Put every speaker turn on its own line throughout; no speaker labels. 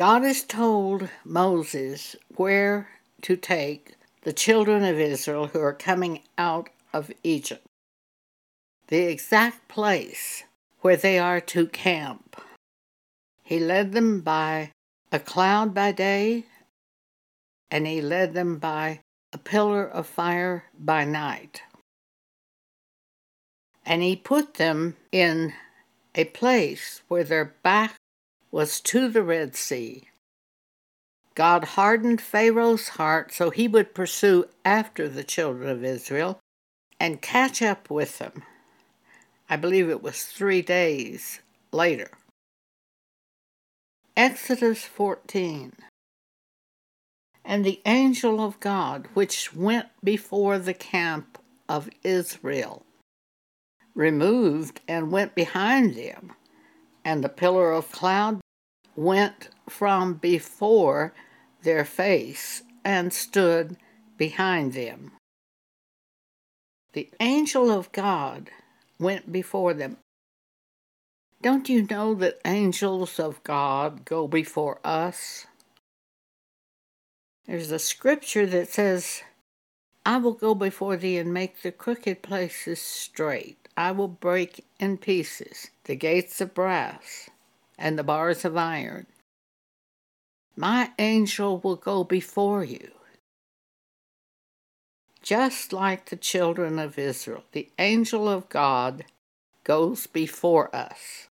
God has told Moses where to take the children of Israel who are coming out of Egypt, the exact place where they are to camp. He led them by a cloud by day, and he led them by a pillar of fire by night. And he put them in a place where their back was to the Red Sea. God hardened Pharaoh's heart so he would pursue after the children of Israel and catch up with them. I believe it was three days later. Exodus 14. And the angel of God, which went before the camp of Israel, removed and went behind them, and the pillar of cloud went from before their face and stood behind them. The angel of God went before them. Don't you know that angels of God go before us? There's a scripture that says, I will go before thee and make the crooked places straight. I will break in pieces the gates of brass and the bars of iron. My angel will go before you. Just like the children of Israel, the angel of God goes before us.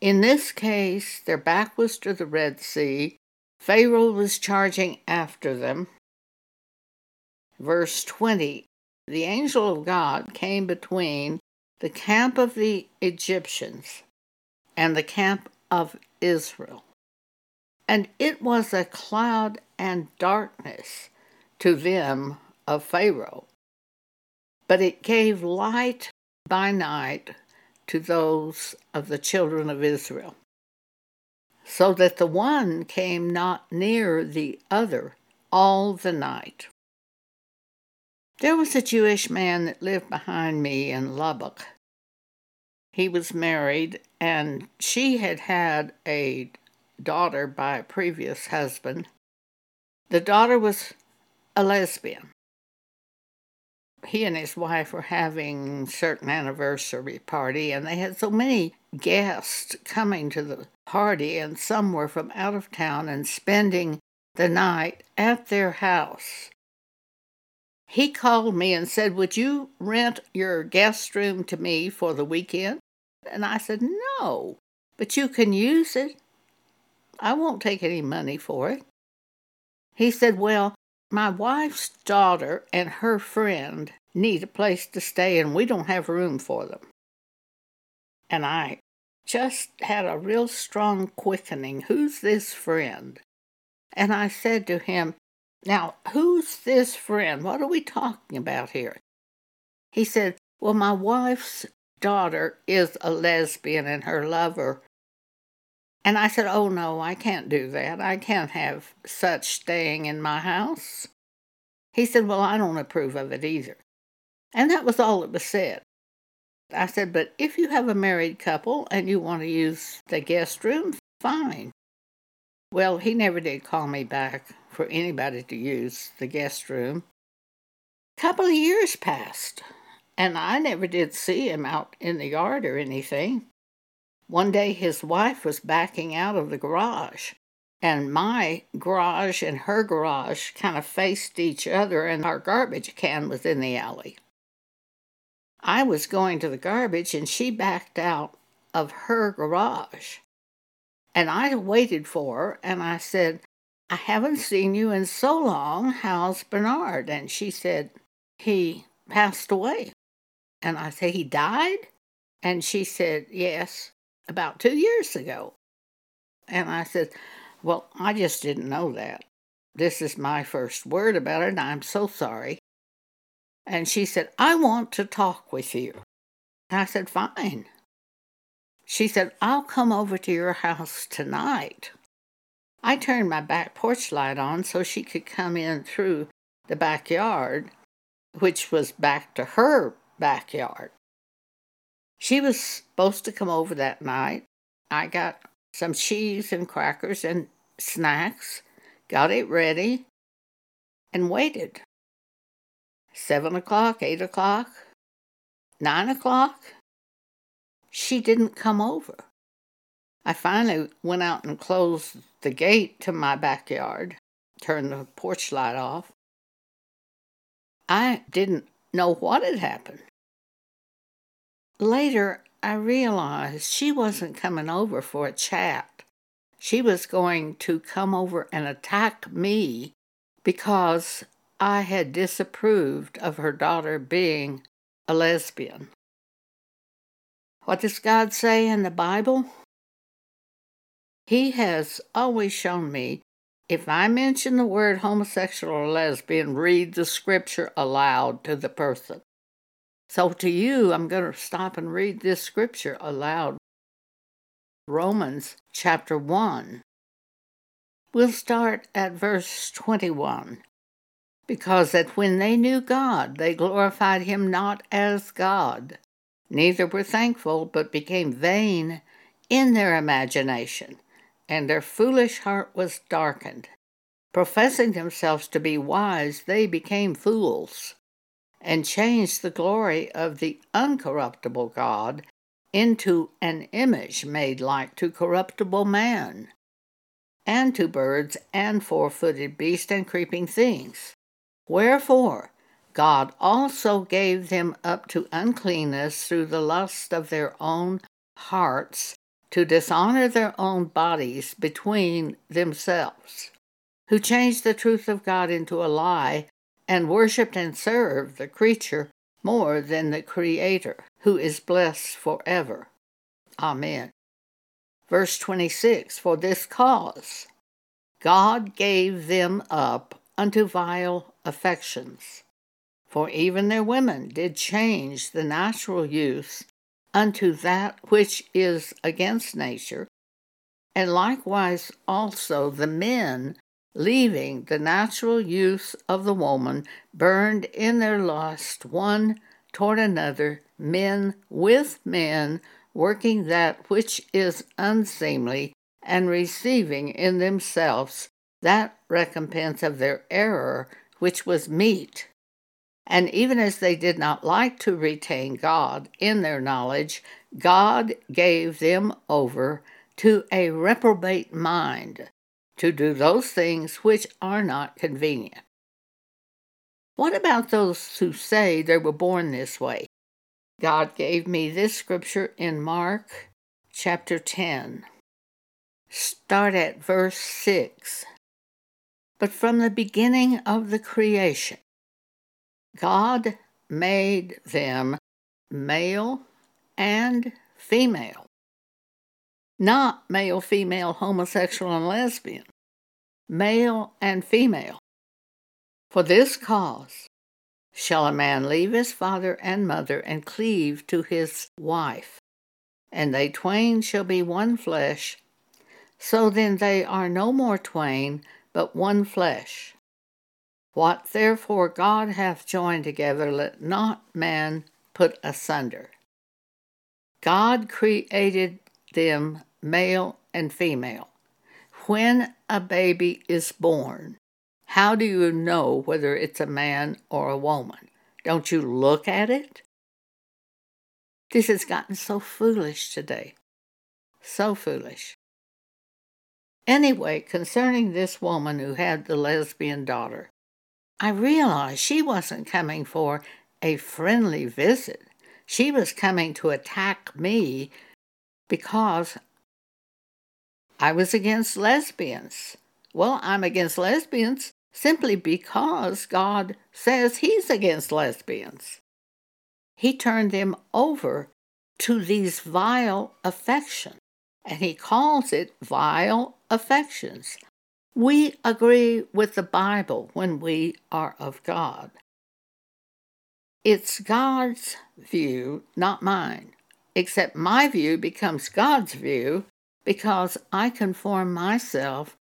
In this case, their back was to the Red Sea. Pharaoh was charging after them. Verse 20 The angel of God came between the camp of the Egyptians and the camp of Israel. And it was a cloud and darkness to them of Pharaoh, but it gave light by night to those of the children of Israel, so that the one came not near the other all the night. There was a Jewish man that lived behind me in Lubbock. He was married, and she had had a daughter by a previous husband. The daughter was a lesbian. He and his wife were having certain anniversary party and they had so many guests coming to the party and some were from out of town and spending the night at their house. He called me and said, Would you rent your guest room to me for the weekend? And I said, No, but you can use it. I won't take any money for it. He said, Well, my wife's daughter and her friend need a place to stay, and we don't have room for them. And I just had a real strong quickening. Who's this friend? And I said to him, Now, who's this friend? What are we talking about here? He said, Well, my wife's daughter is a lesbian, and her lover and I said, Oh, no, I can't do that. I can't have such staying in my house. He said, Well, I don't approve of it either. And that was all that was said. I said, But if you have a married couple and you want to use the guest room, fine. Well, he never did call me back for anybody to use the guest room. A couple of years passed, and I never did see him out in the yard or anything. One day his wife was backing out of the garage, and my garage and her garage kind of faced each other, and our garbage can was in the alley. I was going to the garbage, and she backed out of her garage. And I waited for her, and I said, I haven't seen you in so long. How's Bernard? And she said, He passed away. And I said, He died? And she said, Yes about two years ago. And I said, Well, I just didn't know that. This is my first word about it, and I'm so sorry. And she said, I want to talk with you. And I said, Fine. She said, I'll come over to your house tonight. I turned my back porch light on so she could come in through the backyard, which was back to her backyard. She was supposed to come over that night. I got some cheese and crackers and snacks, got it ready, and waited. Seven o'clock, eight o'clock, nine o'clock. She didn't come over. I finally went out and closed the gate to my backyard, turned the porch light off. I didn't know what had happened. Later, I realized she wasn't coming over for a chat. She was going to come over and attack me because I had disapproved of her daughter being a lesbian. What does God say in the Bible? He has always shown me if I mention the word homosexual or lesbian, read the scripture aloud to the person. So to you, I'm going to stop and read this scripture aloud. Romans chapter 1. We'll start at verse 21. Because that when they knew God, they glorified him not as God, neither were thankful, but became vain in their imagination and their foolish heart was darkened. Professing themselves to be wise, they became fools, and changed the glory of the uncorruptible God into an image made like to corruptible man, and to birds and four footed beasts and creeping things. Wherefore, God also gave them up to uncleanness through the lust of their own hearts to dishonor their own bodies between themselves, who changed the truth of God into a lie and worshiped and served the creature more than the Creator, who is blessed forever. Amen. Verse 26 For this cause God gave them up unto vile affections. For even their women did change the natural use unto that which is against nature, and likewise also the men, leaving the natural use of the woman, burned in their lust one toward another, men with men, working that which is unseemly, and receiving in themselves that recompense of their error which was meet. And even as they did not like to retain God in their knowledge, God gave them over to a reprobate mind to do those things which are not convenient. What about those who say they were born this way? God gave me this scripture in Mark chapter 10. Start at verse 6. But from the beginning of the creation, God made them male and female, not male, female, homosexual, and lesbian, male and female. For this cause shall a man leave his father and mother and cleave to his wife, and they twain shall be one flesh. So then they are no more twain, but one flesh. What therefore God hath joined together, let not man put asunder. God created them male and female. When a baby is born, how do you know whether it's a man or a woman? Don't you look at it? This has gotten so foolish today. So foolish. Anyway, concerning this woman who had the lesbian daughter, I realized she wasn't coming for a friendly visit. She was coming to attack me because I was against lesbians. Well, I'm against lesbians simply because God says He's against lesbians. He turned them over to these vile affections, and He calls it vile affections. We agree with the Bible when we are of God. It's God's view, not mine, except my view becomes God's view because I conform myself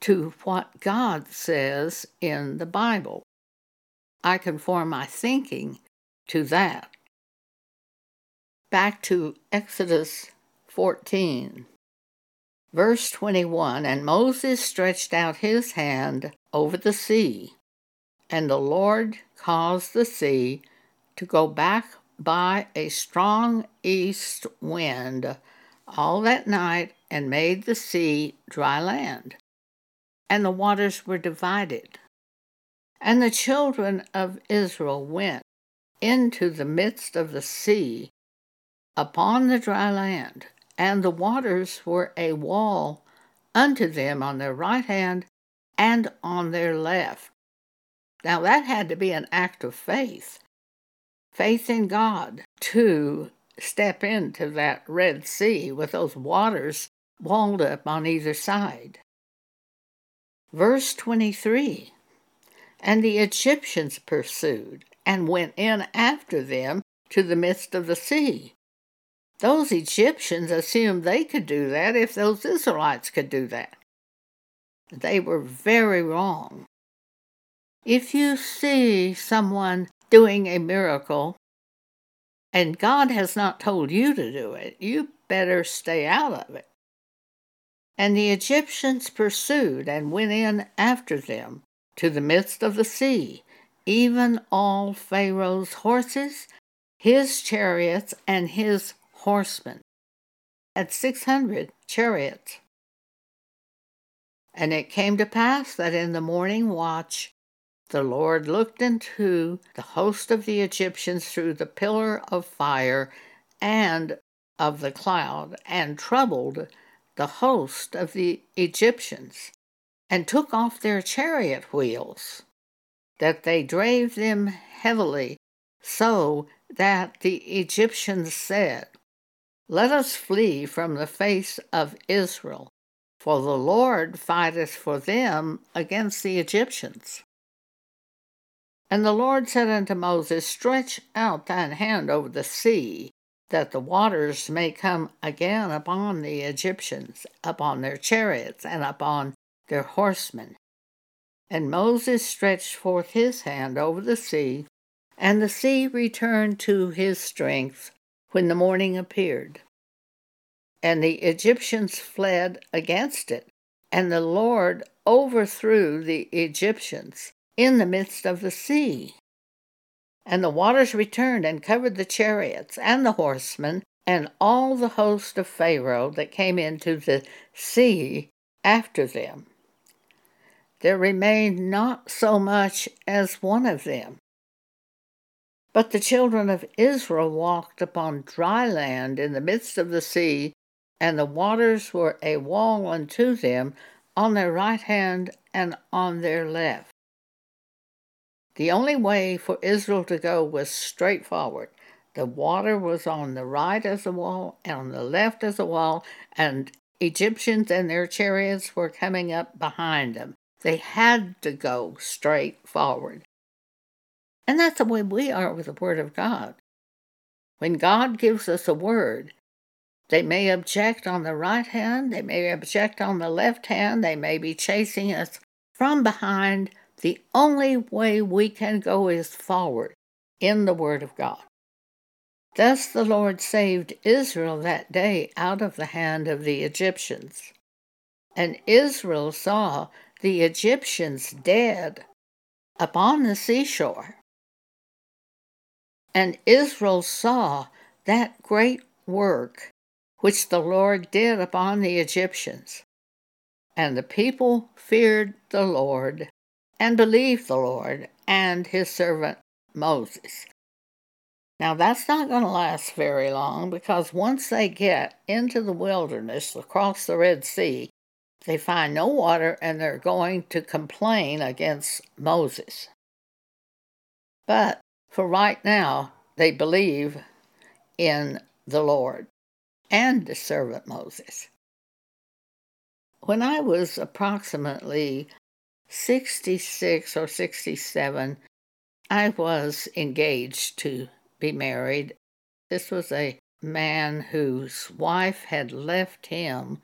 to what God says in the Bible. I conform my thinking to that. Back to Exodus 14. Verse 21 And Moses stretched out his hand over the sea, and the Lord caused the sea to go back by a strong east wind all that night and made the sea dry land, and the waters were divided. And the children of Israel went into the midst of the sea upon the dry land, and the waters were a wall unto them on their right hand and on their left. Now that had to be an act of faith faith in God to step into that Red Sea with those waters walled up on either side. Verse 23 And the Egyptians pursued and went in after them to the midst of the sea. Those Egyptians assumed they could do that if those Israelites could do that. They were very wrong. If you see someone doing a miracle and God has not told you to do it, you better stay out of it. And the Egyptians pursued and went in after them to the midst of the sea, even all Pharaoh's horses, his chariots, and his horsemen, at six hundred chariots. And it came to pass that in the morning watch the Lord looked into the host of the Egyptians through the pillar of fire and of the cloud, and troubled the host of the Egyptians, and took off their chariot wheels, that they drave them heavily, so that the Egyptians said, Let us flee from the face of Israel, for the Lord fighteth for them against the Egyptians. And the Lord said unto Moses, Stretch out thine hand over the sea, that the waters may come again upon the Egyptians, upon their chariots, and upon their horsemen. And Moses stretched forth his hand over the sea, and the sea returned to his strength when the morning appeared. And the Egyptians fled against it, and the Lord overthrew the Egyptians in the midst of the sea. And the waters returned and covered the chariots and the horsemen and all the host of Pharaoh that came into the sea after them. There remained not so much as one of them. But the children of Israel walked upon dry land in the midst of the sea, and the waters were a wall unto them on their right hand and on their left. The only way for Israel to go was straight forward. The water was on the right as a wall and on the left as a wall, and Egyptians and their chariots were coming up behind them. They had to go straight forward. And that's the way we are with the Word of God. When God gives us a word, they may object on the right hand, they may object on the left hand, they may be chasing us from behind, the only way we can go is forward in the Word of God. Thus the Lord saved Israel that day out of the hand of the Egyptians. And Israel saw the Egyptians dead upon the seashore. And Israel saw that great work which the Lord did upon the Egyptians. And the people feared the Lord and believed the Lord and his servant Moses. Now, that's not going to last very long because once they get into the wilderness across the Red Sea, they find no water and they're going to complain against Moses. But for right now, they believe in the Lord and the servant Moses. When I was approximately 66 or 67, I was engaged to be married. This was a man whose wife had left him,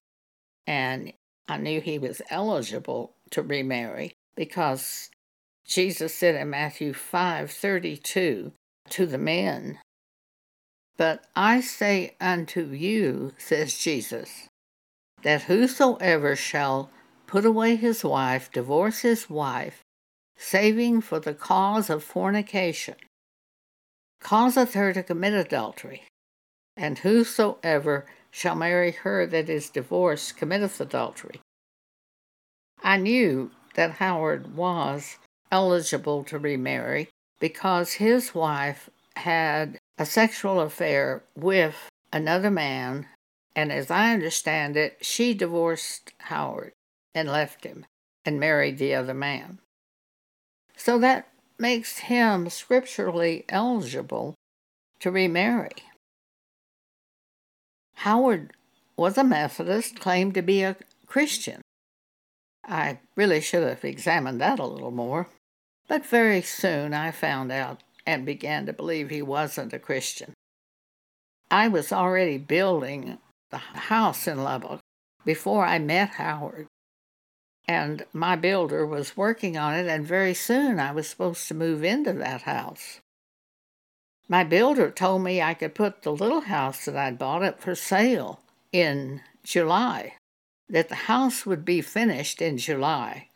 and I knew he was eligible to remarry because Jesus said in Matthew 5:32 to the men, "But I say unto you," says Jesus, that whosoever shall put away his wife, divorce his wife, saving for the cause of fornication, causeth her to commit adultery. And whosoever shall marry her that is divorced committeth adultery. I knew that Howard was eligible to remarry because his wife had a sexual affair with another man, and as I understand it, she divorced Howard and left him and married the other man. So that makes him scripturally eligible to remarry. Howard was a Methodist, claimed to be a Christian. I really should have examined that a little more, but very soon I found out and began to believe he wasn't a Christian. I was already building the house in Lubbock before I met Howard, and my builder was working on it, and very soon I was supposed to move into that house. My builder told me I could put the little house that I'd bought up for sale in July, that the house would be finished in July.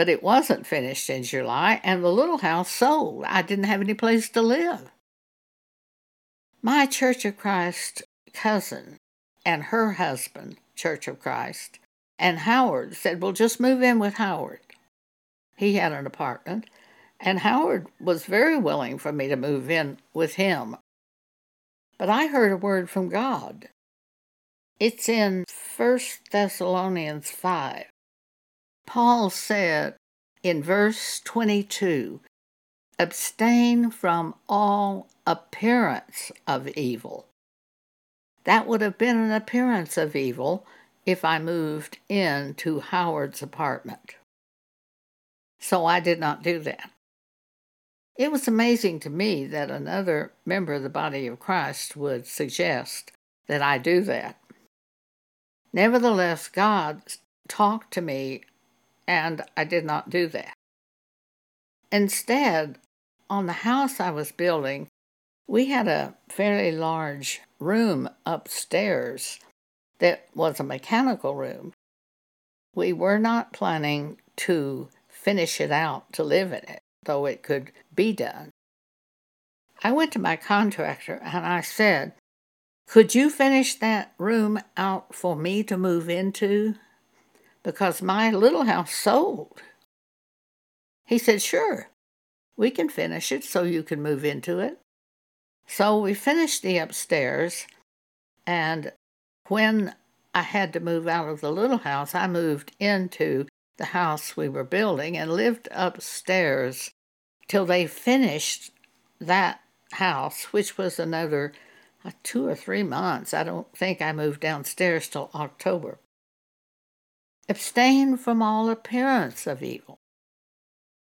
But it wasn't finished in July, and the little house sold. I didn't have any place to live. My Church of Christ cousin and her husband, Church of Christ, and Howard said, Well, just move in with Howard. He had an apartment, and Howard was very willing for me to move in with him. But I heard a word from God. It's in 1 Thessalonians 5. Paul said in verse 22 abstain from all appearance of evil. That would have been an appearance of evil if I moved into Howard's apartment. So I did not do that. It was amazing to me that another member of the body of Christ would suggest that I do that. Nevertheless, God talked to me, and I did not do that. Instead, on the house I was building, we had a fairly large room upstairs that was a mechanical room. We were not planning to finish it out to live in it, though it could be done. I went to my contractor and I said, Could you finish that room out for me to move into? Because my little house sold. He said, Sure, we can finish it so you can move into it. So we finished the upstairs, and when I had to move out of the little house, I moved into the house we were building and lived upstairs till they finished that house, which was another uh, two or three months. I don't think I moved downstairs till October. Abstain from all appearance of evil.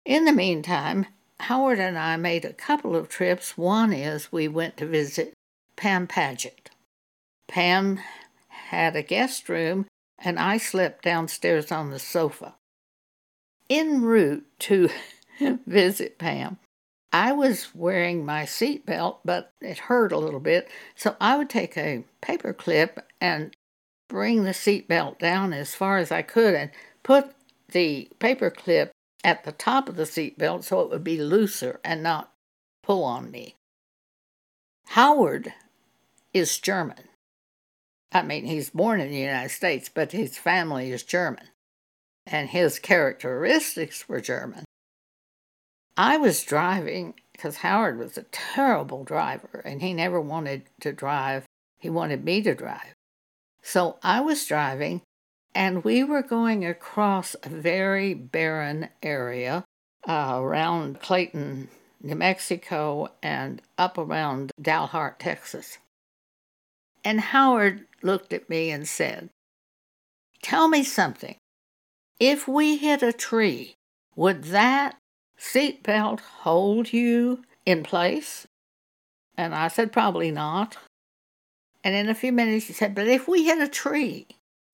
In the meantime, Howard and I made a couple of trips. One is we went to visit Pam Paget. Pam had a guest room, and I slept downstairs on the sofa. En route to visit Pam, I was wearing my seatbelt, but it hurt a little bit, so I would take a paper clip and bring the seatbelt down as far as I could and put the paper clip at the top of the seatbelt so it would be looser and not pull on me. Howard is German. I mean, he's born in the United States, but his family is German, and his characteristics were German. I was driving because Howard was a terrible driver, and he never wanted to drive. He wanted me to drive. So I was driving, and we were going across a very barren area uh, around Clayton, New Mexico, and up around Dalhart, Texas. And Howard looked at me and said, Tell me something. If we hit a tree, would that seatbelt hold you in place? And I said, Probably not. And in a few minutes, he said, But if we hit a tree,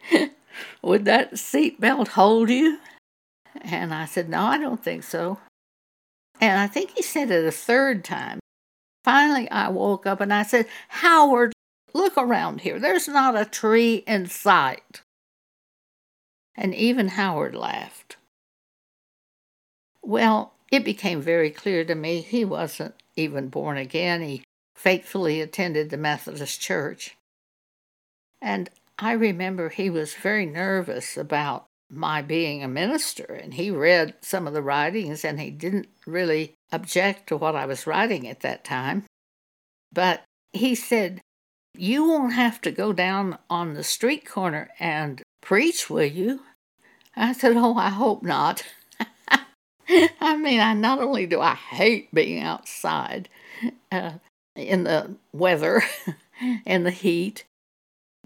would that seatbelt hold you? And I said, No, I don't think so. And I think he said it a third time. Finally, I woke up and I said, Howard, Look around here. There's not a tree in sight. and even Howard laughed. Well, it became very clear to me he wasn't even born again. He faithfully attended the Methodist Church. And I remember he was very nervous about my being a minister, and he read some of the writings and he didn't really object to what I was writing at that time. But he said, You won't have to go down on the street corner and preach, will you? I said, Oh, I hope not. I mean, I not only do I hate being outside uh, in the weather and the heat,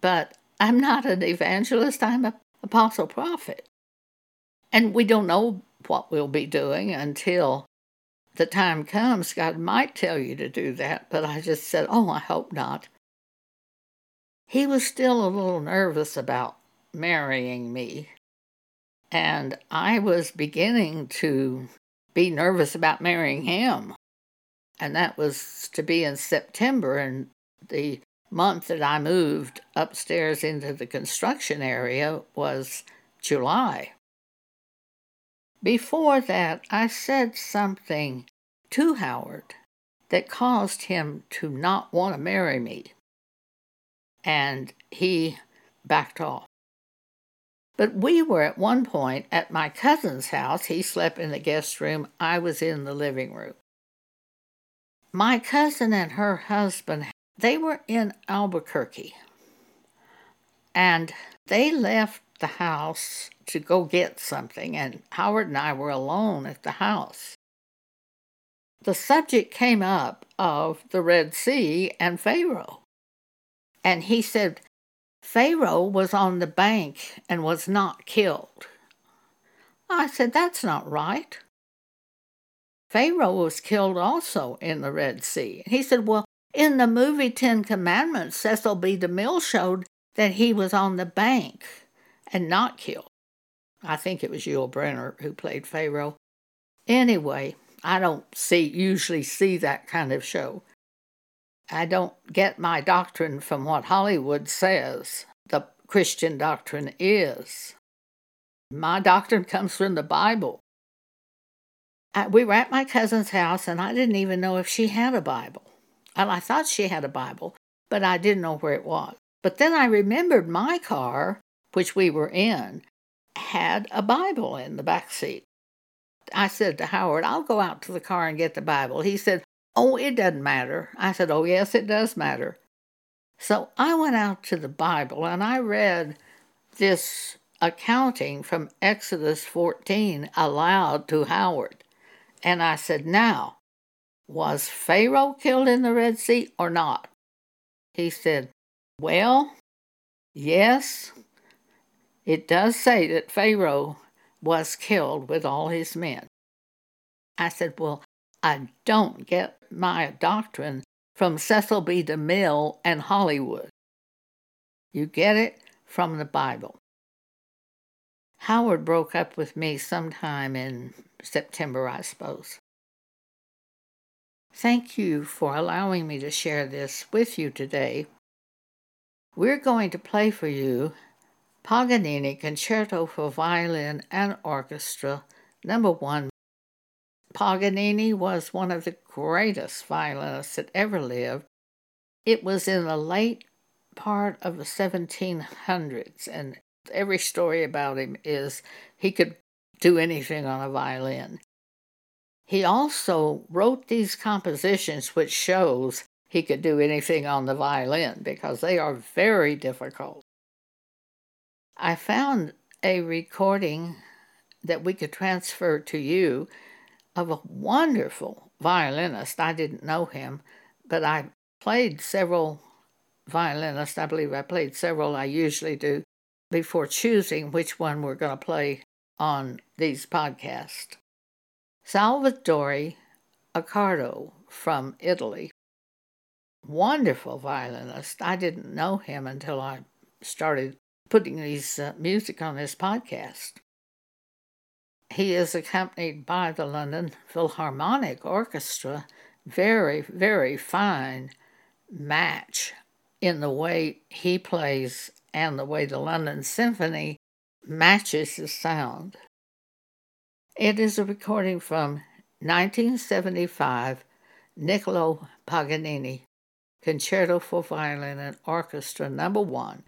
but I'm not an evangelist, I'm a apostle prophet. And we don't know what we'll be doing until the time comes. God might tell you to do that, but I just said, Oh, I hope not. He was still a little nervous about marrying me, and I was beginning to be nervous about marrying him. And that was to be in September, and the month that I moved upstairs into the construction area was July. Before that, I said something to Howard that caused him to not want to marry me. And he backed off. But we were at one point at my cousin's house. He slept in the guest room, I was in the living room. My cousin and her husband they were in Albuquerque and they left the house to go get something, and Howard and I were alone at the house. The subject came up of the Red Sea and Pharaoh. And he said, Pharaoh was on the bank and was not killed. I said, That's not right. Pharaoh was killed also in the Red Sea. He said, Well, in the movie Ten Commandments, Cecil B. DeMille showed that he was on the bank and not killed. I think it was Yul Brynner who played Pharaoh. Anyway, I don't see usually see that kind of show. I don't get my doctrine from what Hollywood says the Christian doctrine is. My doctrine comes from the Bible. I, we were at my cousin's house, and I didn't even know if she had a Bible. And I thought she had a Bible, but I didn't know where it was. But then I remembered my car, which we were in, had a Bible in the back seat. I said to Howard, I'll go out to the car and get the Bible. He said, Oh, it doesn't matter. I said, Oh, yes, it does matter. So I went out to the Bible and I read this accounting from Exodus 14 aloud to Howard. And I said, Now, was Pharaoh killed in the Red Sea or not? He said, Well, yes, it does say that Pharaoh was killed with all his men. I said, Well, I don't get my doctrine from Cecil B. DeMille and Hollywood. You get it from the Bible. Howard broke up with me sometime in September, I suppose. Thank you for allowing me to share this with you today. We're going to play for you Paganini Concerto for Violin and Orchestra, number one. Paganini was one of the greatest violinists that ever lived. It was in the late part of the 1700s, and every story about him is he could do anything on a violin. He also wrote these compositions, which shows he could do anything on the violin because they are very difficult. I found a recording that we could transfer to you of a wonderful violinist. I didn't know him, but I played several violinists. I believe I played several, I usually do, before choosing which one we're going to play on these podcasts. Salvatore Accardo from Italy. Wonderful violinist. I didn't know him until I started putting these uh, music on this podcast. He is accompanied by the London Philharmonic Orchestra. Very, very fine match in the way he plays and the way the London Symphony matches the sound. It is a recording from 1975 Niccolo Paganini Concerto for Violin and Orchestra Number 1